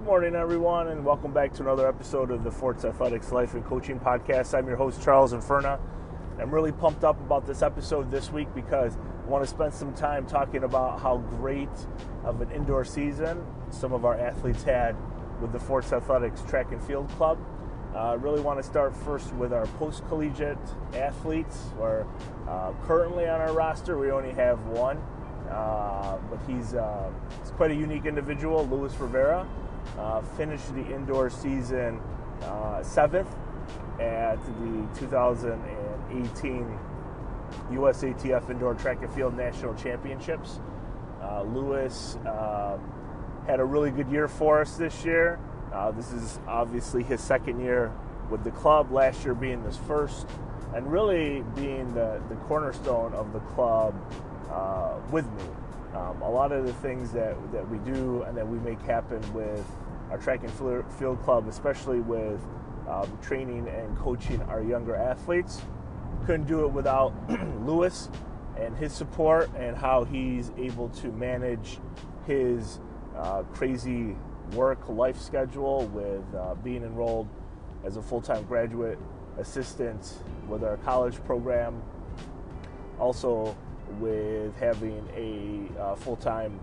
Good morning, everyone, and welcome back to another episode of the Forts Athletics Life and Coaching Podcast. I'm your host, Charles Inferna. I'm really pumped up about this episode this week because I want to spend some time talking about how great of an indoor season some of our athletes had with the Forts Athletics Track and Field Club. I uh, really want to start first with our post collegiate athletes. Where uh, currently on our roster, we only have one, uh, but he's, uh, he's quite a unique individual, Luis Rivera. Uh, finished the indoor season uh, seventh at the 2018 USATF Indoor Track and Field National Championships. Uh, Lewis um, had a really good year for us this year. Uh, this is obviously his second year with the club, last year being his first, and really being the, the cornerstone of the club uh, with me. Um, a lot of the things that, that we do and that we make happen with our track and field club, especially with um, training and coaching our younger athletes, couldn't do it without Lewis and his support and how he's able to manage his uh, crazy work life schedule with uh, being enrolled as a full time graduate assistant with our college program. Also, with having a uh, full time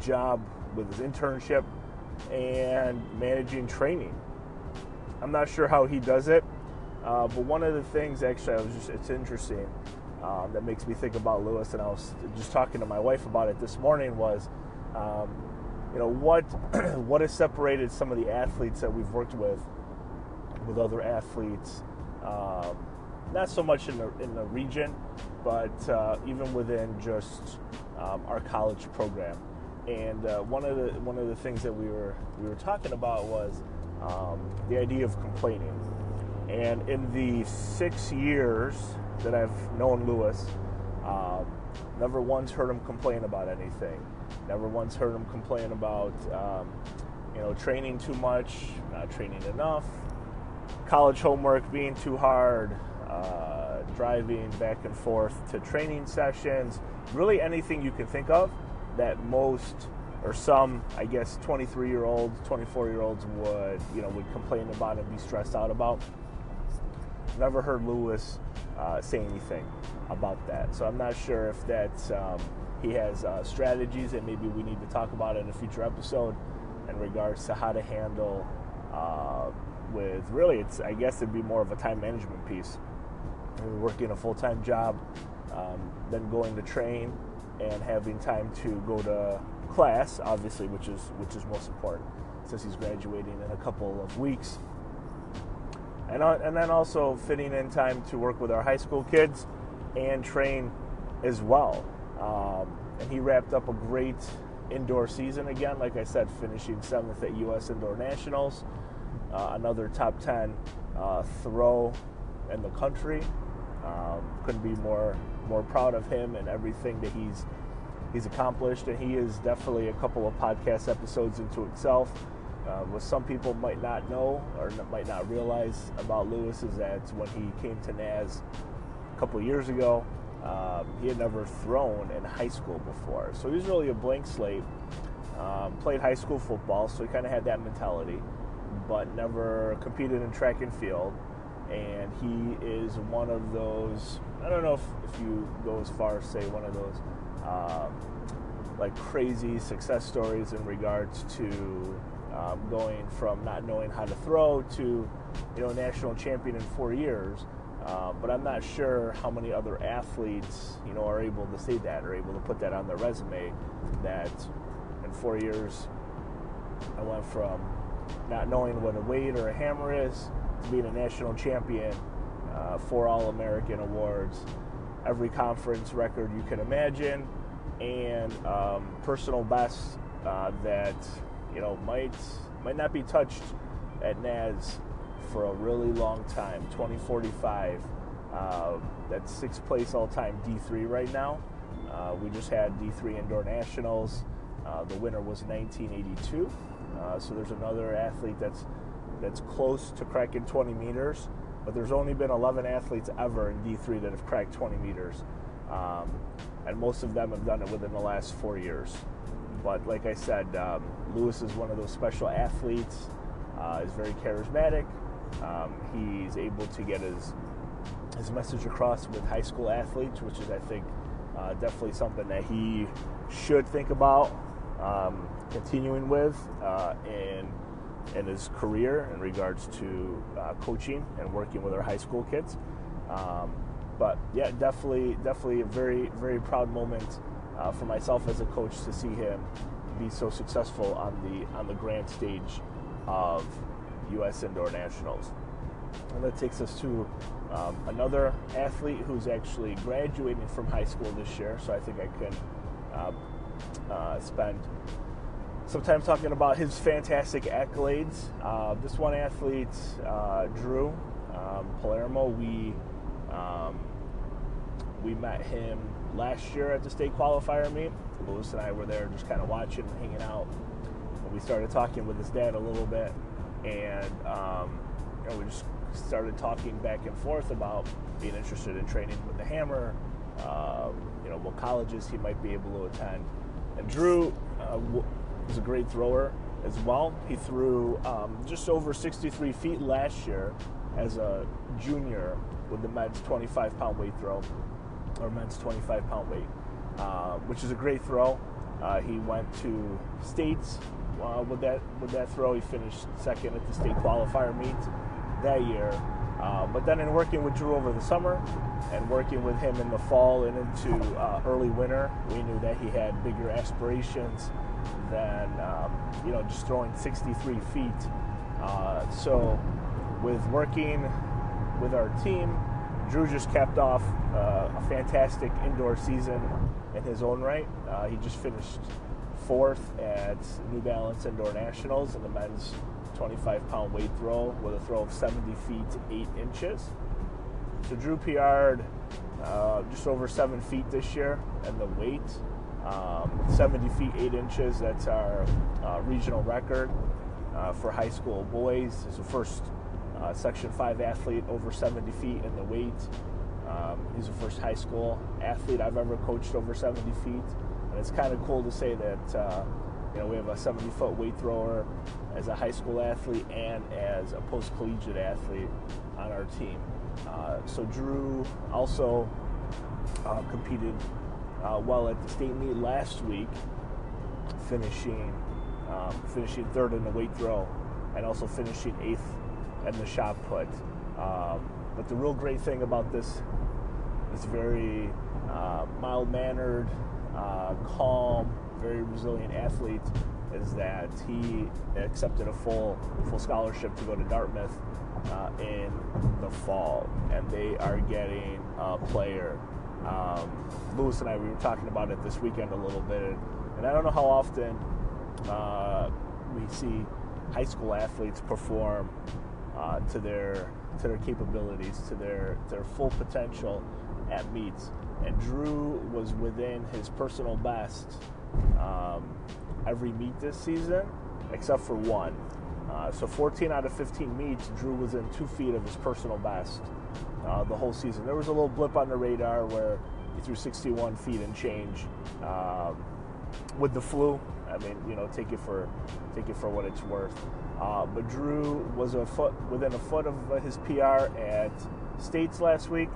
job with his internship and managing training. I'm not sure how he does it, uh, but one of the things actually, I was just, it's interesting um, that makes me think about Lewis, and I was just talking to my wife about it this morning was, um, you know, what, what has separated some of the athletes that we've worked with, with other athletes, um, not so much in the, in the region, but uh, even within just um, our college program. And uh, one of the one of the things that we were we were talking about was um, the idea of complaining. And in the six years that I've known Lewis, um, never once heard him complain about anything. Never once heard him complain about um, you know training too much, not training enough, college homework being too hard, uh, driving back and forth to training sessions, really anything you can think of that most or some, I guess, 23 year olds, 24 year olds would, you know, would complain about and be stressed out about. Never heard Lewis uh, say anything about that. So I'm not sure if that's um, he has uh, strategies that maybe we need to talk about in a future episode in regards to how to handle uh, with really it's I guess it'd be more of a time management piece working a full time job, um, then going to train, and having time to go to class, obviously, which is which is most important, since he's graduating in a couple of weeks. And and then also fitting in time to work with our high school kids and train as well. Um, and he wrapped up a great indoor season again, like I said, finishing seventh at U.S. Indoor Nationals, uh, another top ten uh, throw in the country. Um, couldn't be more more proud of him and everything that he's he's accomplished, and he is definitely a couple of podcast episodes into itself. Uh, what some people might not know or might not realize about Lewis is that when he came to NAS a couple years ago, um, he had never thrown in high school before. So he was really a blank slate. Um, played high school football, so he kind of had that mentality, but never competed in track and field and he is one of those. I don't know if, if you go as far as say one of those um, like crazy success stories in regards to um, going from not knowing how to throw to you know national champion in four years. Uh, but I'm not sure how many other athletes you know are able to say that or able to put that on their resume. That in four years I went from not knowing what a weight or a hammer is being a national champion, uh, four All American awards, every conference record you can imagine, and um, personal best uh, that you know might might not be touched at NAS for a really long time. 2045. Uh, that's sixth place all-time D3 right now. Uh, we just had D3 Indoor Nationals. Uh, the winner was 1982. Uh, so there's another athlete that's that's close to cracking 20 meters, but there's only been 11 athletes ever in D3 that have cracked 20 meters. Um, and most of them have done it within the last four years. but like I said, um, Lewis is one of those special athletes. Uh, is very charismatic. Um, he's able to get his his message across with high school athletes, which is, I think, uh, definitely something that he should think about um, continuing with uh, in in his career in regards to uh, coaching and working with our high school kids. Um, but yeah, definitely, definitely a very, very proud moment uh, for myself as a coach to see him be so successful on the on the grand stage of U.S. Indoor Nationals. And that takes us to um, another athlete who's actually graduating from high school this year. So I think I can uh, uh, spend some time talking about his fantastic accolades. Uh, this one athlete, uh, Drew um, Palermo, we um, we met him last year at the state qualifier meet. Lewis and I were there just kind of watching, hanging out. And we started talking with his dad a little bit, and um, you know, we just started talking back and forth about being interested in training with the hammer, uh, you know, what colleges he might be able to attend. And Drew uh, was a great thrower as well. He threw um, just over 63 feet last year as a junior with the men's 25 pound weight throw, or men's 25 pound weight, uh, which is a great throw. Uh, he went to states uh, with that with that throw. He finished second at the state qualifier meet that year. Uh, but then in working with Drew over the summer and working with him in the fall and into uh, early winter, we knew that he had bigger aspirations than um, you know just throwing 63 feet. Uh, so with working with our team, Drew just capped off uh, a fantastic indoor season in his own right. Uh, he just finished fourth at New Balance Indoor Nationals in the men's 25 pound weight throw with a throw of 70 feet 8 inches. So Drew PR'd uh, just over 7 feet this year, and the weight um, 70 feet 8 inches. That's our uh, regional record uh, for high school boys. He's the first uh, Section 5 athlete over 70 feet in the weight. Um, he's the first high school athlete I've ever coached over 70 feet. And it's kind of cool to say that uh, you know, we have a 70 foot weight thrower as a high school athlete and as a post collegiate athlete on our team. Uh, so Drew also uh, competed uh, well at the state meet last week, finishing um, finishing third in the weight throw, and also finishing eighth in the shot put. Um, but the real great thing about this this very uh, mild mannered, uh, calm, very resilient athlete is that he accepted a full full scholarship to go to Dartmouth uh, in the fall, and they are getting a player. Um, Lewis and I we were talking about it this weekend a little bit, and I don't know how often uh, we see high school athletes perform uh, to their to their capabilities, to their their full potential at meets. And Drew was within his personal best um, every meet this season, except for one. Uh, so 14 out of 15 meets, Drew was in two feet of his personal best uh, the whole season. There was a little blip on the radar where he threw 61 feet and change um, with the flu. I mean, you know, take it for take it for what it's worth. Uh, but Drew was a foot within a foot of his PR at States last week.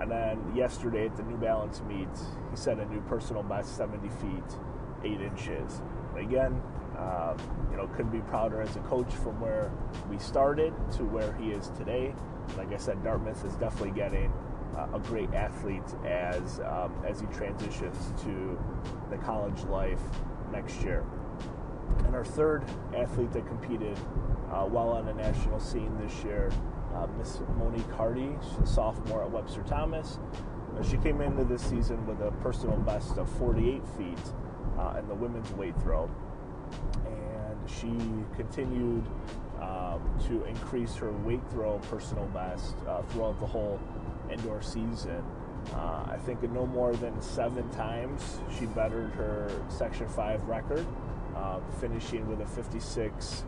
And then yesterday at the New Balance meet, he set a new personal best 70 feet, 8 inches. again, uh, you know, couldn't be prouder as a coach from where we started to where he is today. Like I said, Dartmouth is definitely getting uh, a great athlete as um, as he transitions to the college life next year. And our third athlete that competed uh, well on the national scene this year uh, Miss Monique Hardy. She's a sophomore at Webster Thomas. Uh, she came into this season with a personal best of 48 feet uh, in the women's weight throw. And she continued um, to increase her weight throw personal best uh, throughout the whole indoor season. Uh, I think no more than seven times she bettered her Section 5 record, uh, finishing with a 56,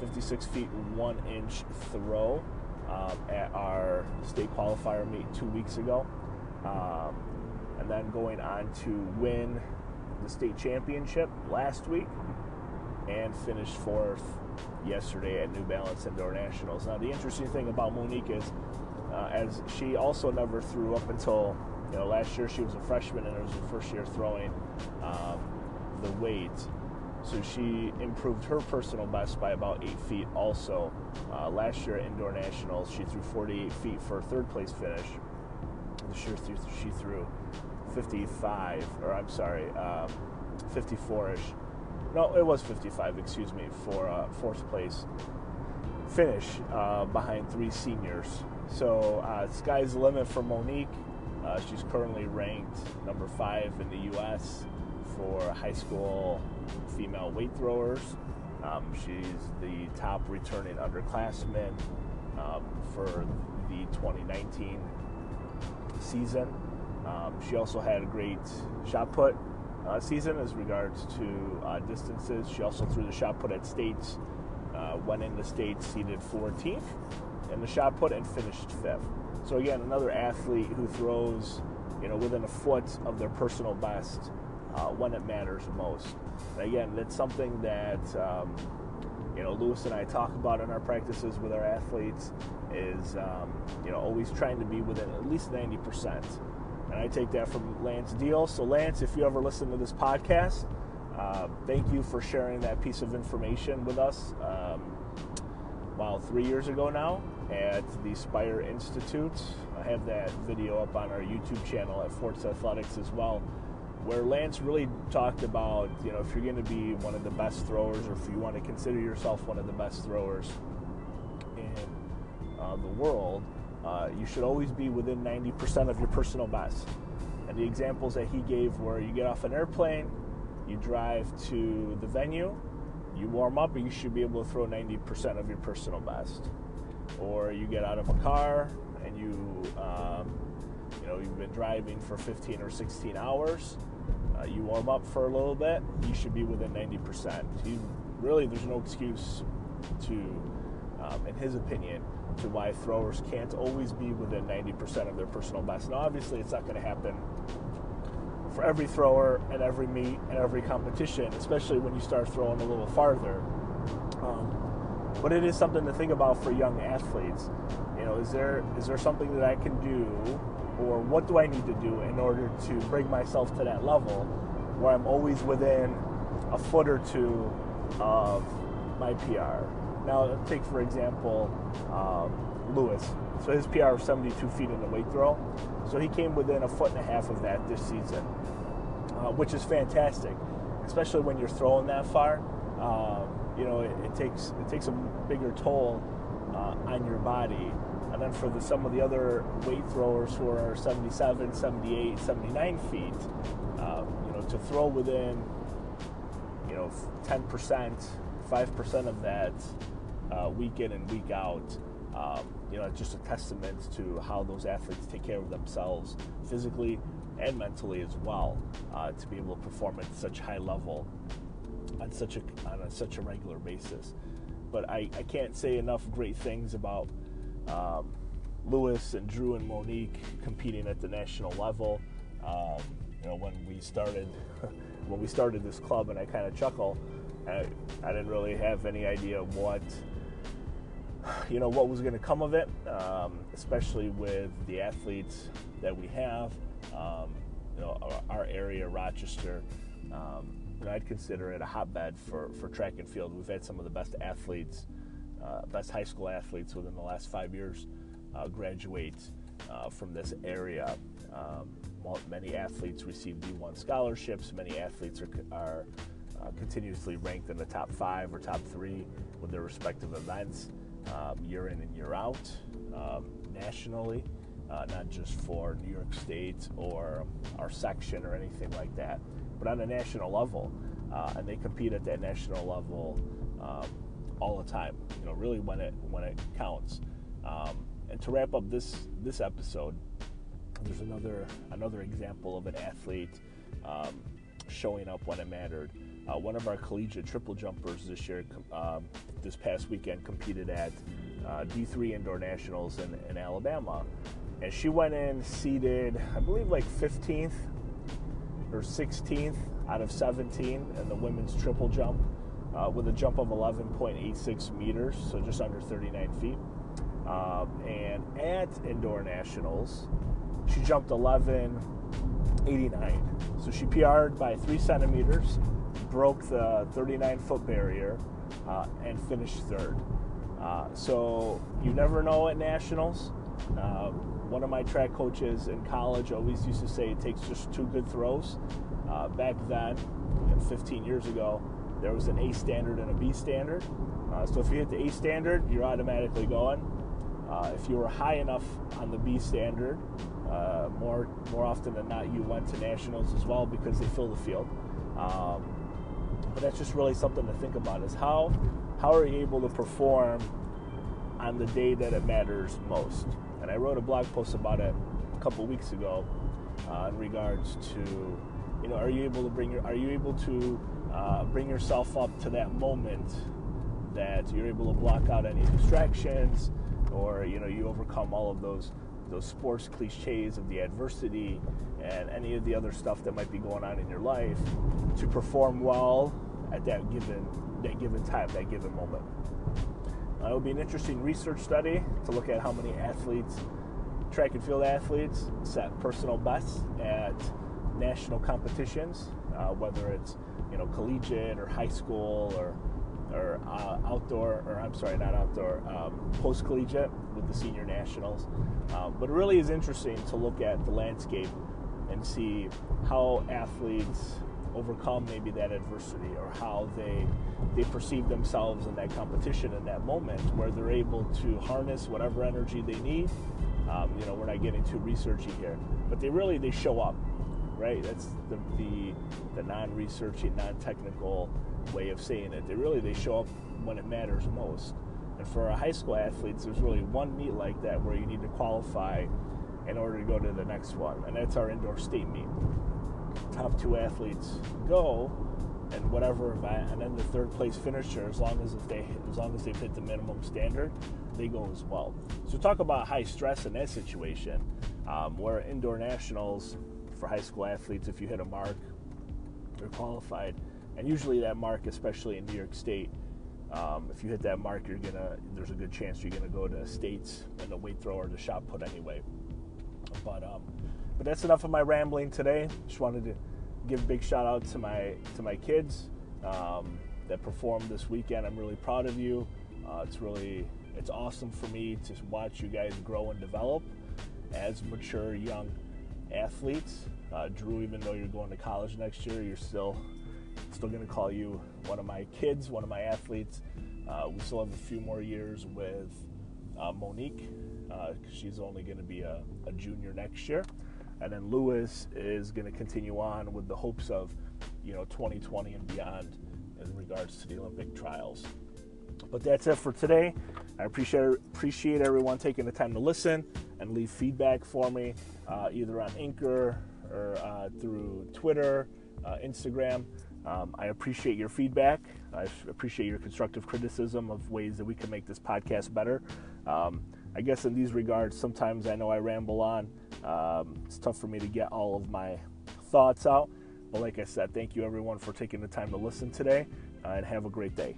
56 feet 1 inch throw um, at our state qualifier meet two weeks ago. Um, and then going on to win the state championship last week and finished fourth yesterday at New Balance Indoor Nationals. Now, the interesting thing about Monique is, uh, as she also never threw up until you know last year, she was a freshman and it was her first year throwing um, the weight. So she improved her personal best by about eight feet. Also, uh, last year at Indoor Nationals, she threw 48 feet for a third place finish. This year she threw 55, or I'm sorry, um, 54ish. No, it was 55. Excuse me for uh, fourth place finish uh, behind three seniors. So uh, sky's the limit for Monique. Uh, she's currently ranked number five in the U.S. for high school female weight throwers. Um, she's the top returning underclassman um, for the 2019 season. Um, she also had a great shot put uh, season as regards to uh, distances. She also threw the shot put at states, uh, went into states seeded 14th in the shot put and finished fifth. So again, another athlete who throws, you know, within a foot of their personal best uh, when it matters most. And again, that's something that um, you know Lewis and I talk about in our practices with our athletes is um, you know always trying to be within at least 90 percent and I take that from Lance Deal. So, Lance, if you ever listen to this podcast, uh, thank you for sharing that piece of information with us. Um, three years ago now at the Spire Institute. I have that video up on our YouTube channel at Forts Athletics as well, where Lance really talked about, you know, if you're going to be one of the best throwers or if you want to consider yourself one of the best throwers in uh, the world, uh, you should always be within 90% of your personal best. And the examples that he gave were you get off an airplane, you drive to the venue, you warm up, and you should be able to throw 90% of your personal best. Or you get out of a car and you, um, you know, you've been driving for 15 or 16 hours. Uh, you warm up for a little bit, you should be within 90%. You, really, there's no excuse to, um, in his opinion, to why throwers can't always be within 90% of their personal best. Now, obviously, it's not going to happen for every thrower at every meet and every competition, especially when you start throwing a little farther. Um, but it is something to think about for young athletes. You know, is there is there something that I can do, or what do I need to do in order to bring myself to that level where I'm always within a foot or two of my PR? Now, take for example um, Lewis. So his PR was 72 feet in the weight throw. So he came within a foot and a half of that this season, uh, which is fantastic, especially when you're throwing that far. Um, you know, it, it, takes it takes a bigger toll uh, on your body. And then for the, some of the other weight throwers who are 77, 78, 79 feet, uh, you know, to throw within, you know, 10%, 5% of that uh, week in and week out. Um, you know, it's just a testament to how those athletes take care of themselves physically and mentally as well uh, to be able to perform at such high level on such a on a, such a regular basis. But I, I can't say enough great things about um, Lewis and Drew and Monique competing at the national level. Um, you know, when we started when we started this club, and I kind of chuckle. I, I didn't really have any idea what you know what was going to come of it, um, especially with the athletes that we have. Um, you know, our, our area, Rochester. Um, you know, I'd consider it a hotbed for, for track and field. We've had some of the best athletes, uh, best high school athletes within the last five years uh, graduate uh, from this area. Um, many athletes receive D1 scholarships. Many athletes are, are uh, continuously ranked in the top five or top three with their respective events um, year in and year out um, nationally, uh, not just for New York State or our section or anything like that, but on a national level. Uh, and they compete at that national level um, all the time. You know, really when it when it counts. Um, and to wrap up this this episode, there's another another example of an athlete um, showing up when it mattered. Uh, one of our collegiate triple jumpers this year, um, this past weekend, competed at uh, D3 Indoor Nationals in, in, Alabama. And she went in seated, I believe, like 15th or 16th out of 17 in the women's triple jump uh, with a jump of 11.86 meters, so just under 39 feet. Um, and at indoor nationals, she jumped 11.89. So she PR'd by three centimeters, broke the 39 foot barrier, uh, and finished third. Uh, so you never know at nationals. Uh, one of my track coaches in college always used to say it takes just two good throws. Uh, back then, 15 years ago, there was an A standard and a B standard. Uh, so if you hit the A standard, you're automatically going. Uh, if you were high enough on the B standard, uh, more more often than not, you went to nationals as well because they fill the field. Um, but that's just really something to think about: is how how are you able to perform on the day that it matters most? And I wrote a blog post about it a couple weeks ago uh, in regards to you know, are you able to bring your, are you able to uh, bring yourself up to that moment that you're able to block out any distractions, or you know, you overcome all of those those sports cliches of the adversity and any of the other stuff that might be going on in your life to perform well at that given that given time, that given moment. Uh, it will be an interesting research study to look at how many athletes, track and field athletes, set personal bests at national competitions, uh, whether it's you know collegiate or high school or or uh, outdoor, or I'm sorry, not outdoor, um, post collegiate with the senior nationals. Um, but it really is interesting to look at the landscape and see how athletes overcome maybe that adversity or how they they perceive themselves in that competition in that moment where they're able to harness whatever energy they need. Um, you know, we're not getting too researchy here, but they really they show up right? That's the, the, the non-researchy, non-technical way of saying it. They really they show up when it matters most. And for our high school athletes, there's really one meet like that where you need to qualify in order to go to the next one, and that's our indoor state meet. Top two athletes go, and whatever event, and then the third place finisher, as long as if they as long as they've hit the minimum standard, they go as well. So talk about high stress in that situation, um, where indoor nationals for high school athletes, if you hit a mark, you're qualified. And usually that mark, especially in New York State, um, if you hit that mark, you're gonna. There's a good chance you're gonna go to states and the weight throw or the shot put anyway. But um, but that's enough of my rambling today. Just wanted to give a big shout out to my to my kids um, that performed this weekend. I'm really proud of you. Uh, it's really it's awesome for me to watch you guys grow and develop as mature young athletes. Uh, Drew, even though you're going to college next year, you're still still going to call you one of my kids, one of my athletes. Uh, we still have a few more years with uh, Monique uh, she's only going to be a, a, junior next year, and then Lewis is going to continue on with the hopes of you know 2020 and beyond in regards to the Olympic trials. But that's it for today. I appreciate appreciate everyone taking the time to listen and leave feedback for me, uh, either on Anchor or uh, through Twitter, Instagram. Um, I appreciate your feedback. I appreciate your constructive criticism of ways that we can make this podcast better. Um, I guess in these regards, sometimes I know I ramble on. Um, it's tough for me to get all of my thoughts out. But like I said, thank you everyone for taking the time to listen today, uh, and have a great day.